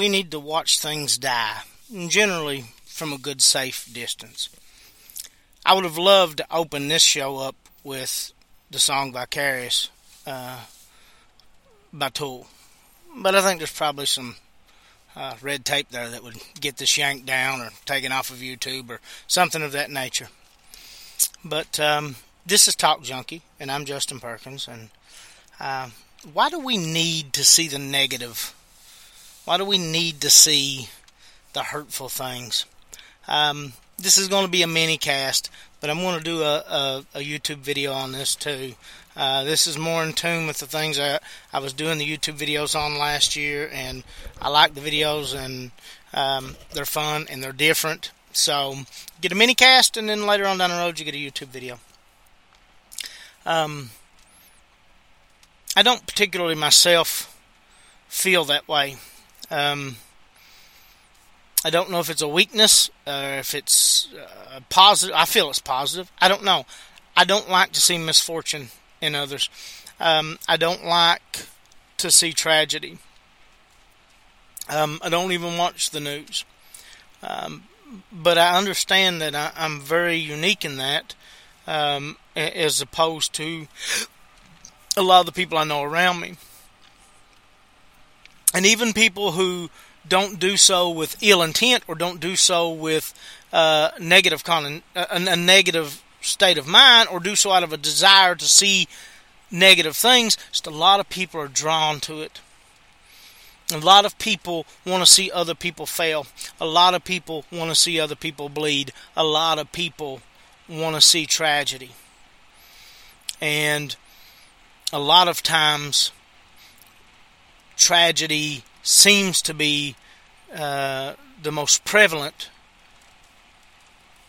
we need to watch things die, generally from a good, safe distance. I would have loved to open this show up with the song Vicarious uh, by Tool. But I think there's probably some uh, red tape there that would get this yanked down or taken off of YouTube or something of that nature. But um, this is Talk Junkie, and I'm Justin Perkins. And uh, why do we need to see the negative? Why do we need to see the hurtful things? Um, this is going to be a mini cast, but I'm going to do a, a, a YouTube video on this too. Uh, this is more in tune with the things I, I was doing the YouTube videos on last year, and I like the videos, and um, they're fun and they're different. So get a mini cast, and then later on down the road, you get a YouTube video. Um, I don't particularly myself feel that way. Um, I don't know if it's a weakness or if it's uh, positive. I feel it's positive. I don't know. I don't like to see misfortune in others. Um, I don't like to see tragedy. Um, I don't even watch the news. Um, but I understand that I, am very unique in that, um, as opposed to a lot of the people I know around me. And even people who don't do so with ill intent or don't do so with uh, negative con- a, a negative state of mind or do so out of a desire to see negative things, just a lot of people are drawn to it. A lot of people want to see other people fail. A lot of people want to see other people bleed. A lot of people want to see tragedy. And a lot of times, tragedy seems to be uh, the most prevalent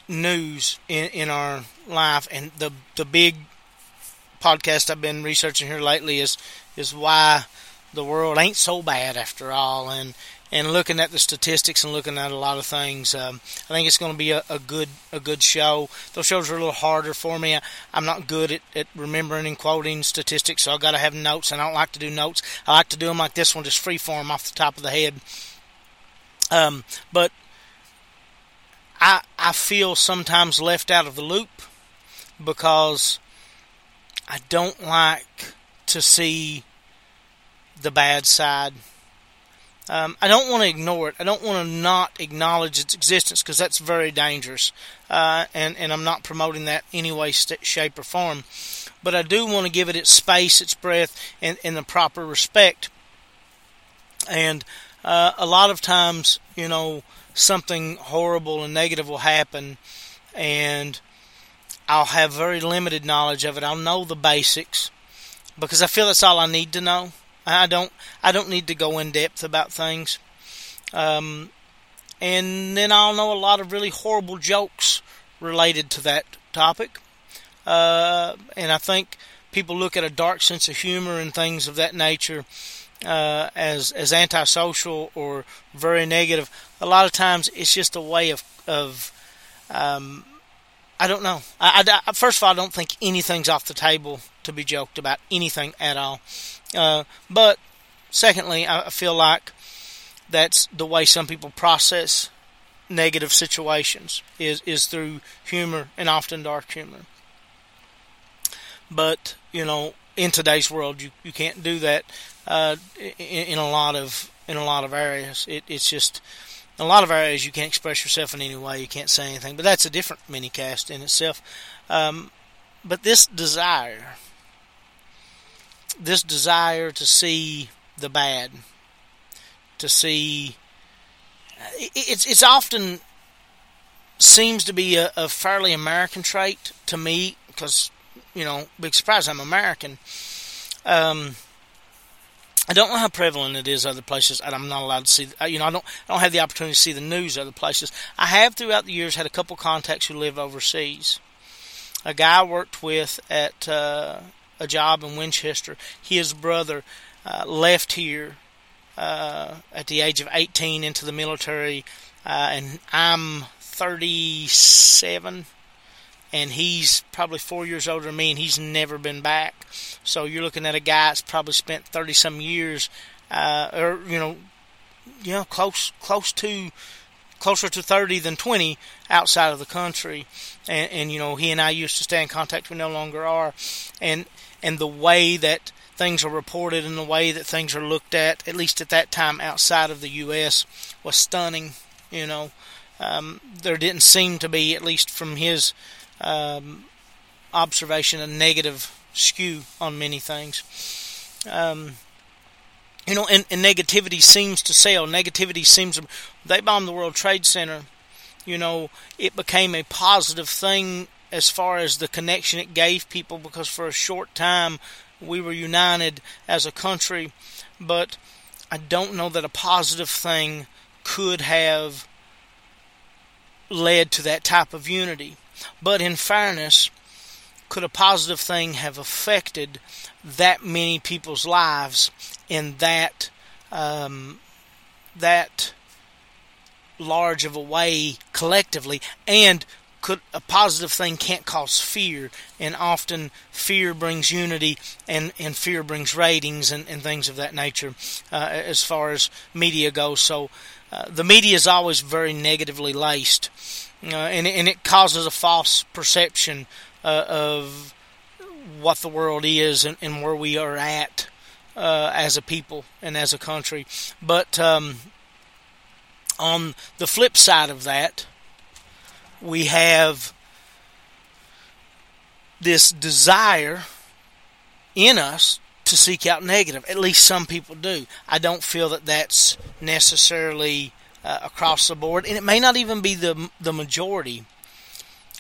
news in, in our life. And the the big podcast I've been researching here lately is is why the world ain't so bad after all. And and looking at the statistics and looking at a lot of things, um, I think it's going to be a, a, good a good show. Those shows are a little harder for me. I, am not good at, at remembering and quoting statistics, so I've got to have notes. And I don't like to do notes. I like to do them like this one, just free form off the top of the head. Um, but I I feel sometimes left out of the loop because I don't like to see the bad side. Um, I don't want to ignore it. I don't want to not acknowledge its existence because that's very dangerous. Uh, and, and I'm not promoting that any way, shape, or form. But I do want to give it its space, its breath, and, and the proper respect. And uh, a lot of times, you know, something horrible and negative will happen, and I'll have very limited knowledge of it. I'll know the basics because I feel that's all I need to know. I don't I don't need to go in depth about things. Um, and then I'll know a lot of really horrible jokes related to that topic. Uh, and I think people look at a dark sense of humor and things of that nature uh, as as antisocial or very negative. A lot of times, it's just a way of of um, I don't know. I, I, first of all, I don't think anything's off the table to be joked about anything at all. Uh, but secondly, I feel like that's the way some people process negative situations is is through humor and often dark humor. But you know, in today's world, you, you can't do that uh, in, in, a lot of in a lot of areas. It, it's just a lot of areas you can't express yourself in any way. You can't say anything. But that's a different mini cast in itself. Um, but this desire this desire to see the bad, to see it's it's often seems to be a, a fairly American trait to me because you know big surprise I'm American. Um, I don't know how prevalent it is other places, and I'm not allowed to see. You know, I don't I don't have the opportunity to see the news other places. I have throughout the years had a couple contacts who live overseas. A guy I worked with at uh, a job in Winchester. His brother uh, left here uh, at the age of 18 into the military, uh, and I'm 37, and he's probably four years older than me, and he's never been back. So you're looking at a guy that's probably spent 30 some years, uh, or you know, you know, close close to closer to 30 than 20 outside of the country. And, and you know, he and I used to stay in contact. We no longer are. And and the way that things are reported and the way that things are looked at, at least at that time outside of the U.S., was stunning. You know, um, there didn't seem to be, at least from his um, observation, a negative skew on many things. Um, you know, and, and negativity seems to sell. Negativity seems to. They bombed the World Trade Center. You know, it became a positive thing as far as the connection it gave people because for a short time we were united as a country, but I don't know that a positive thing could have led to that type of unity. But in fairness, could a positive thing have affected that many people's lives in that um, that large of a way collectively and could a positive thing can't cause fear and often fear brings unity and, and fear brings ratings and, and things of that nature uh, as far as media goes so uh, the media is always very negatively laced uh, and, and it causes a false perception uh, of what the world is and, and where we are at uh, as a people and as a country. But um, on the flip side of that, we have this desire in us to seek out negative. At least some people do. I don't feel that that's necessarily uh, across the board, and it may not even be the the majority.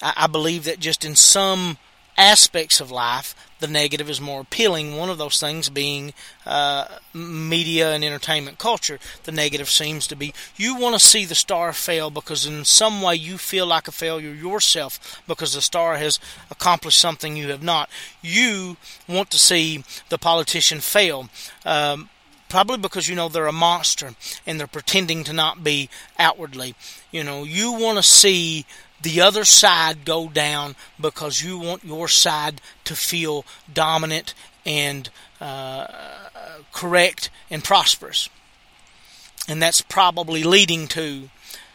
I, I believe that just in some aspects of life, the negative is more appealing. One of those things being uh, media and entertainment culture. The negative seems to be you want to see the star fail because in some way you feel like a failure yourself because the star has accomplished something you have not. You want to see the politician fail. Um, probably because you know they're a monster and they're pretending to not be outwardly. You know, you want to see the other side go down because you want your side to feel dominant and uh, correct and prosperous. And that's probably leading to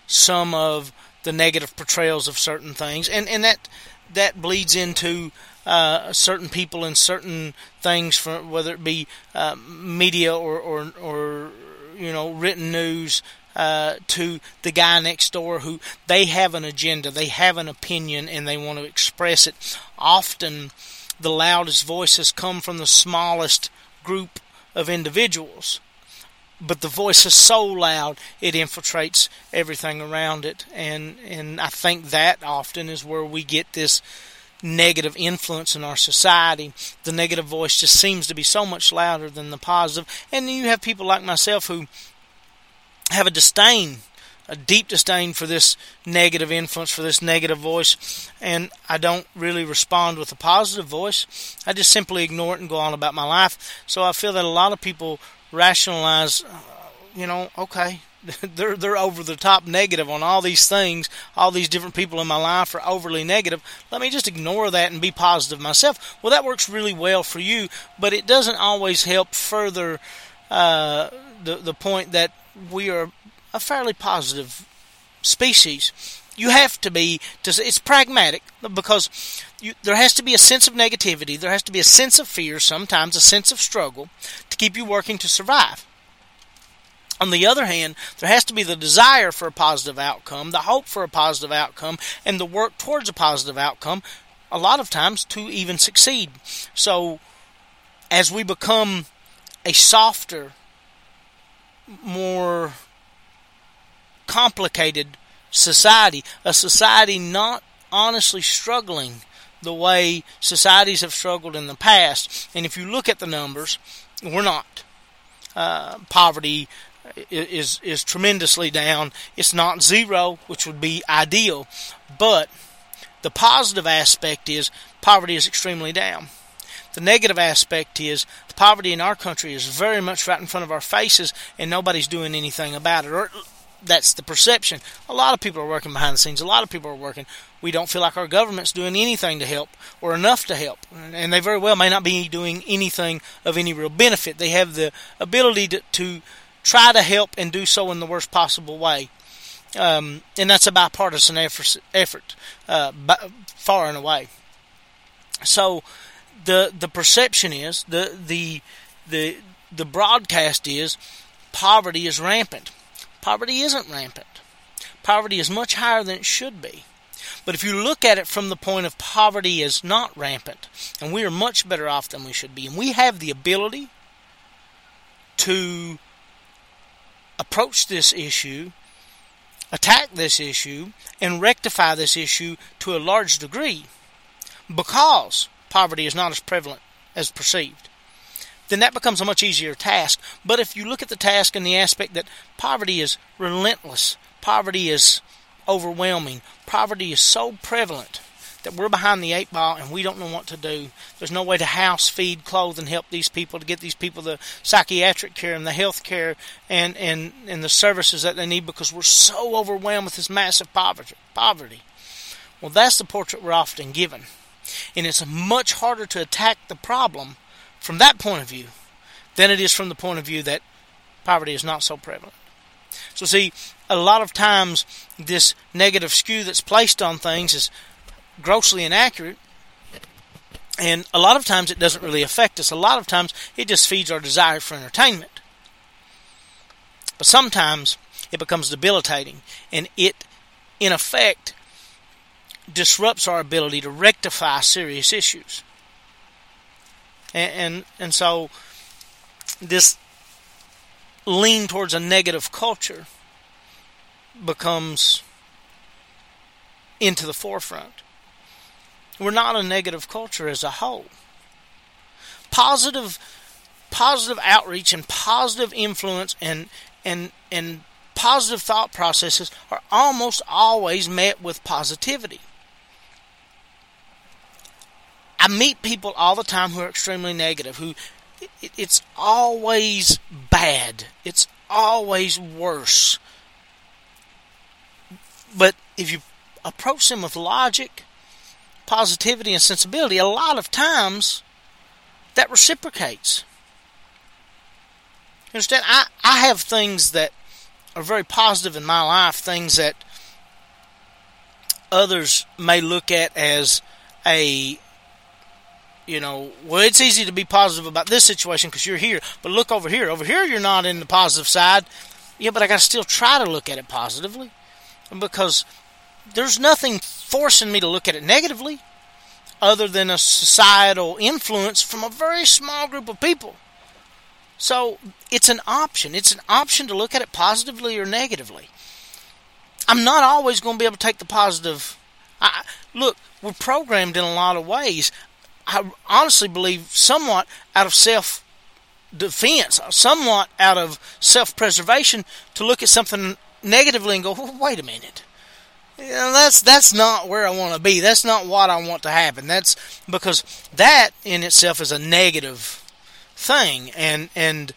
some of the negative portrayals of certain things, and and that that bleeds into uh, certain people and certain things, whether it be uh, media or, or or you know written news uh, to the guy next door who they have an agenda, they have an opinion, and they want to express it. Often, the loudest voices come from the smallest group of individuals. But the voice is so loud it infiltrates everything around it, and and I think that often is where we get this negative influence in our society. The negative voice just seems to be so much louder than the positive. And you have people like myself who have a disdain, a deep disdain for this negative influence, for this negative voice, and I don't really respond with a positive voice. I just simply ignore it and go on about my life. So I feel that a lot of people rationalize, uh, you know, okay, they're they're over the top negative on all these things. All these different people in my life are overly negative. Let me just ignore that and be positive myself. Well, that works really well for you, but it doesn't always help further uh, the the point that we are a fairly positive species. You have to be. To, it's pragmatic because you, there has to be a sense of negativity. There has to be a sense of fear. Sometimes a sense of struggle to keep you working to survive. On the other hand, there has to be the desire for a positive outcome, the hope for a positive outcome, and the work towards a positive outcome, a lot of times to even succeed. So, as we become a softer more complicated society, a society not honestly struggling the way societies have struggled in the past. And if you look at the numbers, we're not. Uh, poverty is is tremendously down. It's not zero, which would be ideal, but the positive aspect is poverty is extremely down. The negative aspect is the poverty in our country is very much right in front of our faces, and nobody's doing anything about it. Or that's the perception. A lot of people are working behind the scenes. A lot of people are working. We don't feel like our government's doing anything to help or enough to help. And they very well may not be doing anything of any real benefit. They have the ability to, to try to help and do so in the worst possible way. Um, and that's a bipartisan effort, effort uh, by, far and away. So the the perception is the the the the broadcast is poverty is rampant. Poverty isn't rampant. Poverty is much higher than it should be. But if you look at it from the point of poverty is not rampant, and we are much better off than we should be, and we have the ability to approach this issue, attack this issue, and rectify this issue to a large degree because poverty is not as prevalent as perceived, then that becomes a much easier task. But if you look at the task in the aspect that poverty is relentless, poverty is overwhelming, poverty is so prevalent that we're behind the eight ball and we don't know what to do. There's no way to house, feed, clothe, and help these people to get these people the psychiatric care and the health care and, and, and the services that they need because we're so overwhelmed with this massive poverty. poverty. Well, that's the portrait we're often given. And it's much harder to attack the problem from that point of view than it is from the point of view that poverty is not so prevalent. So, see, a lot of times this negative skew that's placed on things is grossly inaccurate. And a lot of times it doesn't really affect us. A lot of times it just feeds our desire for entertainment. But sometimes it becomes debilitating and it, in effect, disrupts our ability to rectify serious issues. And, and, and so this lean towards a negative culture becomes into the forefront. We're not a negative culture as a whole. Positive positive outreach and positive influence and and and positive thought processes are almost always met with positivity. I meet people all the time who are extremely negative, who it's always bad. It's always worse. But if you approach them with logic, positivity, and sensibility, a lot of times that reciprocates. You understand? I, I have things that are very positive in my life, things that others may look at as a you know, well, it's easy to be positive about this situation because you're here, but look over here. Over here, you're not in the positive side. Yeah, but I got to still try to look at it positively because there's nothing forcing me to look at it negatively other than a societal influence from a very small group of people. So it's an option. It's an option to look at it positively or negatively. I'm not always going to be able to take the positive. I, look, we're programmed in a lot of ways. I honestly believe somewhat out of self defense, uh, somewhat out of self preservation, to look at something negatively and go, wait a minute. You know, that's that's not where I want to be. That's not what I want to happen. That's because that in itself is a negative thing, and and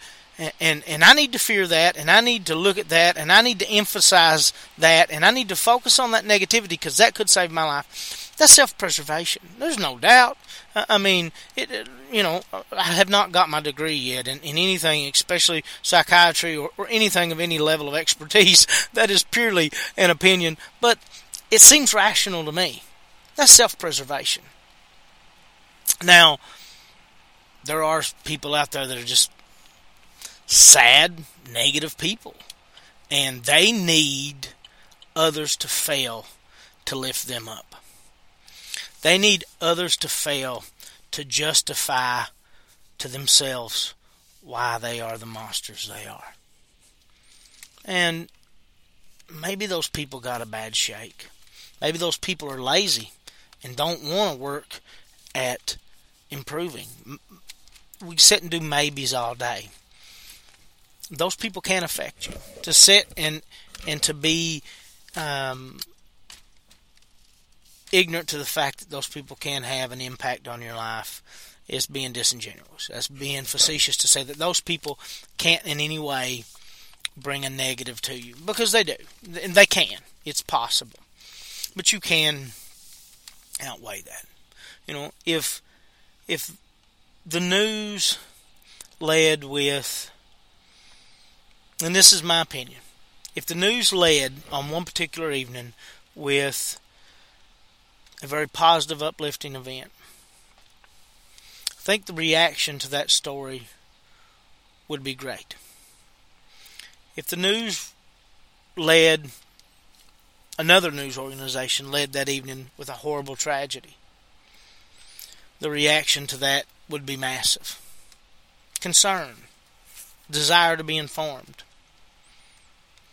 and and I need to fear that, and I need to look at that, and I need to emphasize that, and I need to focus on that negativity because that could save my life. That's self-preservation. There's no doubt. I mean, it, you know, I have not got my degree yet in, in anything, especially psychiatry or, or anything of any level of expertise. That is purely an opinion, but it seems rational to me. That's self-preservation. Now, there are people out there that are just sad, negative people, and they need others to fail to lift them up. They need others to fail to justify to themselves why they are the monsters they are. And maybe those people got a bad shake. Maybe those people are lazy and don't want to work at improving. We sit and do maybes all day. Those people can affect you. To sit and and to be um, ignorant to the fact that those people can have an impact on your life is being disingenuous. That's being facetious to say that those people can't in any way bring a negative to you because they do. And they can. It's possible. But you can outweigh that. You know, if if the news led with and this is my opinion, if the news led on one particular evening with a very positive, uplifting event, I think the reaction to that story would be great. If the news led, another news organization led that evening with a horrible tragedy, the reaction to that would be massive. Concern, desire to be informed.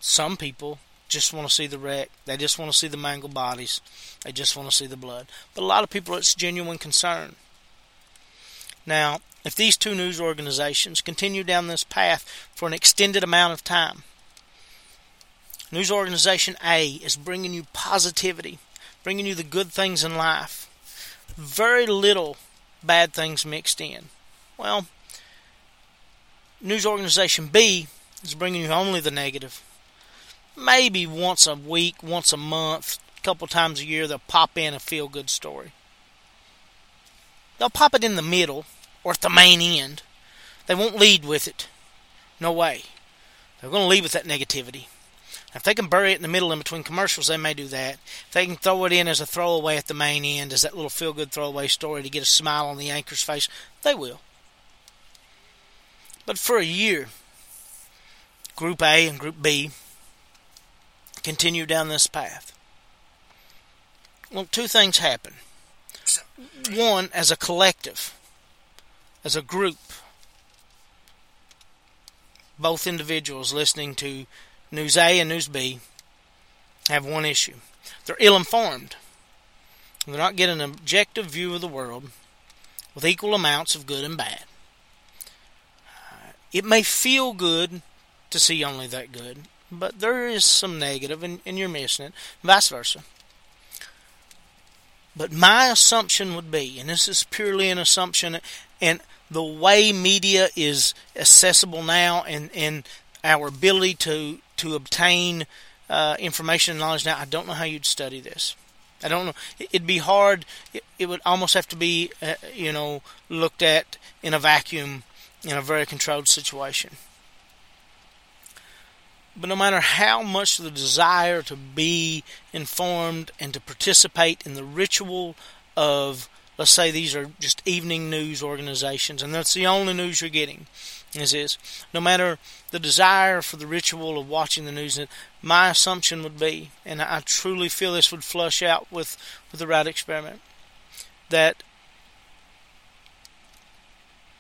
Some people just want to see the wreck. They just want to see the mangled bodies. They just want to see the blood. But a lot of people, it's genuine concern. Now, if these two news organizations continue down this path for an extended amount of time, News Organization A is bringing you positivity, bringing you the good things in life. Very little bad things mixed in. Well, News Organization B is bringing you only the negative. Maybe once a week, once a month, a couple times a year, they'll pop in a feel good story. They'll pop it in the middle or at the main end. They won't lead with it. No way. They're going to lead with that negativity. If they can bury it in the middle in between commercials, they may do that. If they can throw it in as a throwaway at the main end, as that little feel good throwaway story to get a smile on the anchor's face, they will. But for a year, Group A and Group B continue down this path. Well, two things happen. One, as a collective, as a group, both individuals listening to News A and News B have one issue. They're ill informed. They're not getting an objective view of the world with equal amounts of good and bad. Uh, it may feel good to see only that good, but there is some negative and, and you're missing it, vice versa. But my assumption would be, and this is purely an assumption, and the way media is accessible now and, and our ability to, to obtain uh, information and knowledge now, I don't know how you'd study this. I don't know. It'd be hard. It, would almost have to be, uh, you know, looked at in a vacuum in a very controlled situation. But no matter how much the desire to be informed and to participate in the ritual of, let's say these are just evening news organizations, and that's the only news you're getting, is this. No matter the desire for the ritual of watching the news, my assumption would be, and I truly feel this would flush out with, with the right experiment, that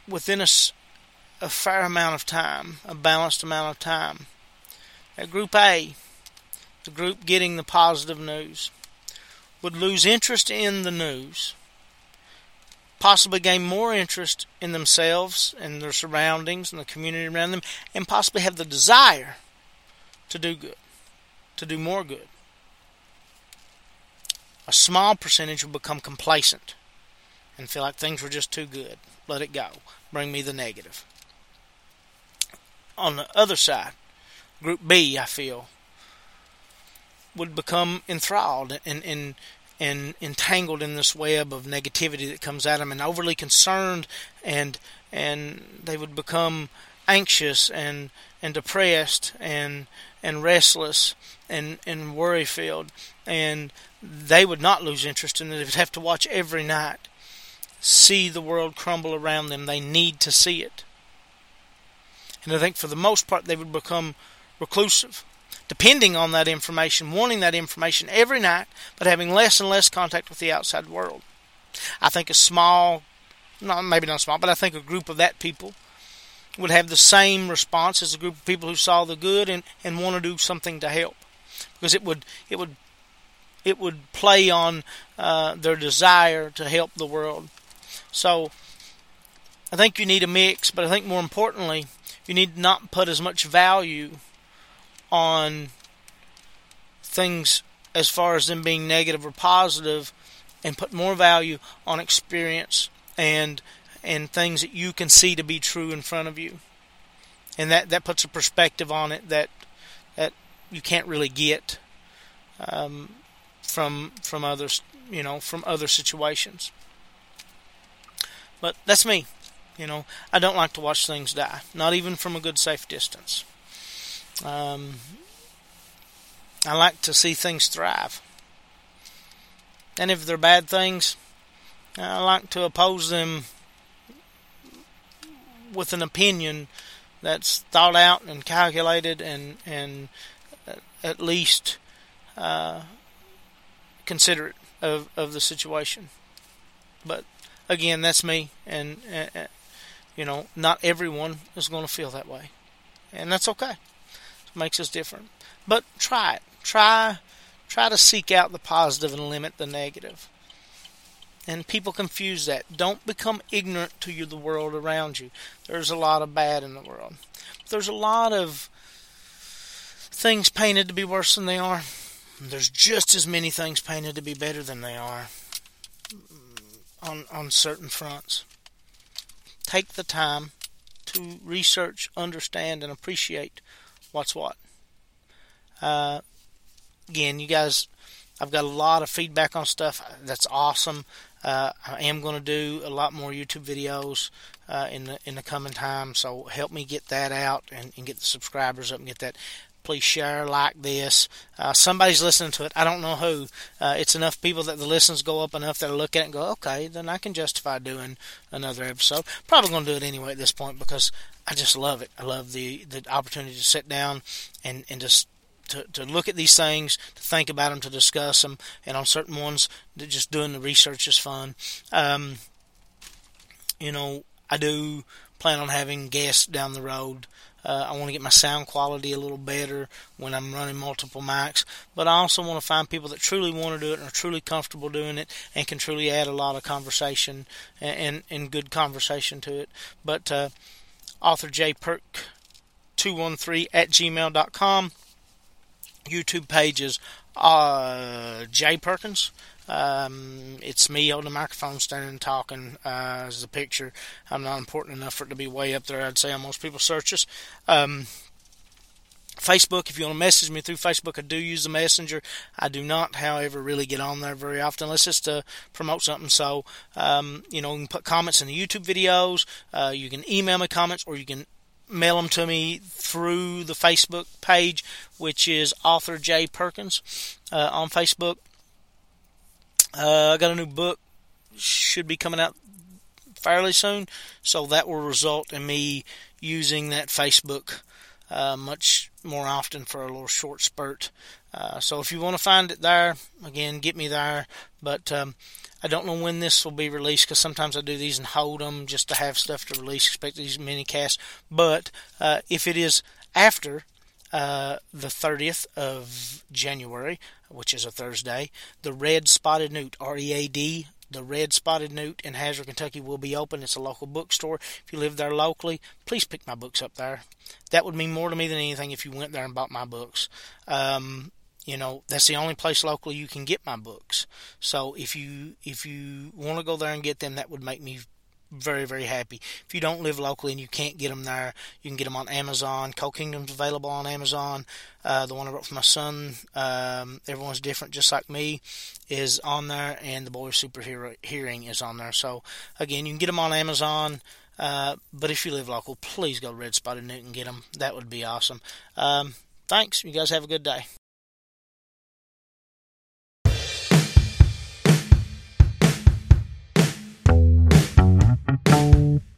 within a, a fair amount of time, a balanced amount of time, Group A, the group getting the positive news, would lose interest in the news, possibly gain more interest in themselves and their surroundings and the community around them, and possibly have the desire to do good, to do more good. A small percentage will become complacent and feel like things were just too good. Let it go. Bring me the negative. On the other side, Group B, I feel, would become enthralled and, and, and entangled in this web of negativity that comes at them and overly concerned and and they would become anxious and and depressed and and restless and and worry filled and they would not lose interest in it. They would have to watch every night, see the world crumble around them. They need to see it. And I think for the most part they would become reclusive, depending on that information, wanting that information every night, but having less and less contact with the outside world. I think a small, not maybe not small, but I think a group of that people would have the same response as a group of people who saw the good and, and want to do something to help, because it would it would it would play on uh, their desire to help the world. So I think you need a mix, but I think more importantly, you need not put as much value on things as far as them being negative or positive and put more value on experience and and things that you can see to be true in front of you. And that, that puts a perspective on it that that you can't really get um, from from others, you know, from other situations. But that's me. You know, I don't like to watch things die, not even from a good safe distance. Um, I like to see things thrive. And if they're bad things, I like to oppose them with an opinion that's thought out and calculated and and at least uh, considerate of of the situation. But again, that's me, and uh, you know, not everyone is going to feel that way, and that's okay. Makes us different. But try it. Try try to seek out the positive and limit the negative. And people confuse that. Don't become ignorant to the world around you. There's a lot of bad in the world. There's a lot of things painted to be worse than they are. There's just as many things painted to be better than they are on, on certain fronts. Take the time to research, understand, and appreciate what's what. Uh, again, you guys, I've got a lot of feedback on stuff. That's awesome. Uh, I am going to do a lot more YouTube videos uh, in the in the coming time, so help me get that out and, and get the subscribers up and get that. Please share, like this. Uh, somebody's listening to it. I don't know who. Uh, it's enough people that the listens go up enough that I look at it and go, okay, then I can justify doing another episode. Probably going to do it anyway at this point because I just love it. I love the the opportunity to sit down and and just to, to look at these things, to think about them, to discuss them, and on certain ones, just doing the research is fun. Um, you know, I do plan on having guests down the road. Uh, I want to get my sound quality a little better when I'm running multiple mics, but I also want to find people that truly want to do it and are truly comfortable doing it and can truly add a lot of conversation and, and, and good conversation to it. But uh, author J Perk 213 at gmail.com. YouTube pages uh, Jay Perkins. Um, it's me on the microphone, standing and talking uh, as the picture. I'm not important enough for it to be way up there. I'd say on most people's searches. Um, Facebook, if you want to message me through Facebook, I do use the messenger. I do not, however, really get on there very often unless it's to promote something. So, um, you know, you can put comments in the YouTube videos. Uh, you can email me comments, or you can mail them to me through the Facebook page, which is Author J Perkins uh, on Facebook. Uh, I got a new book, should be coming out fairly soon, so that will result in me using that Facebook uh, much more often for a little short spurt. Uh, so if you want to find it there, again, get me there. But um, I don't know when this will be released because sometimes I do these and hold them just to have stuff to release, expect these mini casts. But uh, if it is after uh, the 30th of January, which is a Thursday, the Read Spotted Newt, R E A D, the Read Spotted Newt in Hazard, Kentucky will be open. It's a local bookstore. If you live there locally, please pick my books up there. That would mean more to me than anything if you went there and bought my books. Um, you know that's the only place locally you can get my books so if you if you want to go there and get them that would make me very very happy. If you don't live locally and you can't get them there you can get them on amazon. Co kingdom's available on amazon. Uh, the one i wrote for my son um, everyone's different just like me is on there and the boy superhero hearing is on there. So again you can get them on amazon uh, but if you live local please go to read spotted newt and get them that would be awesome. Um, thanks. You guys have a good day You.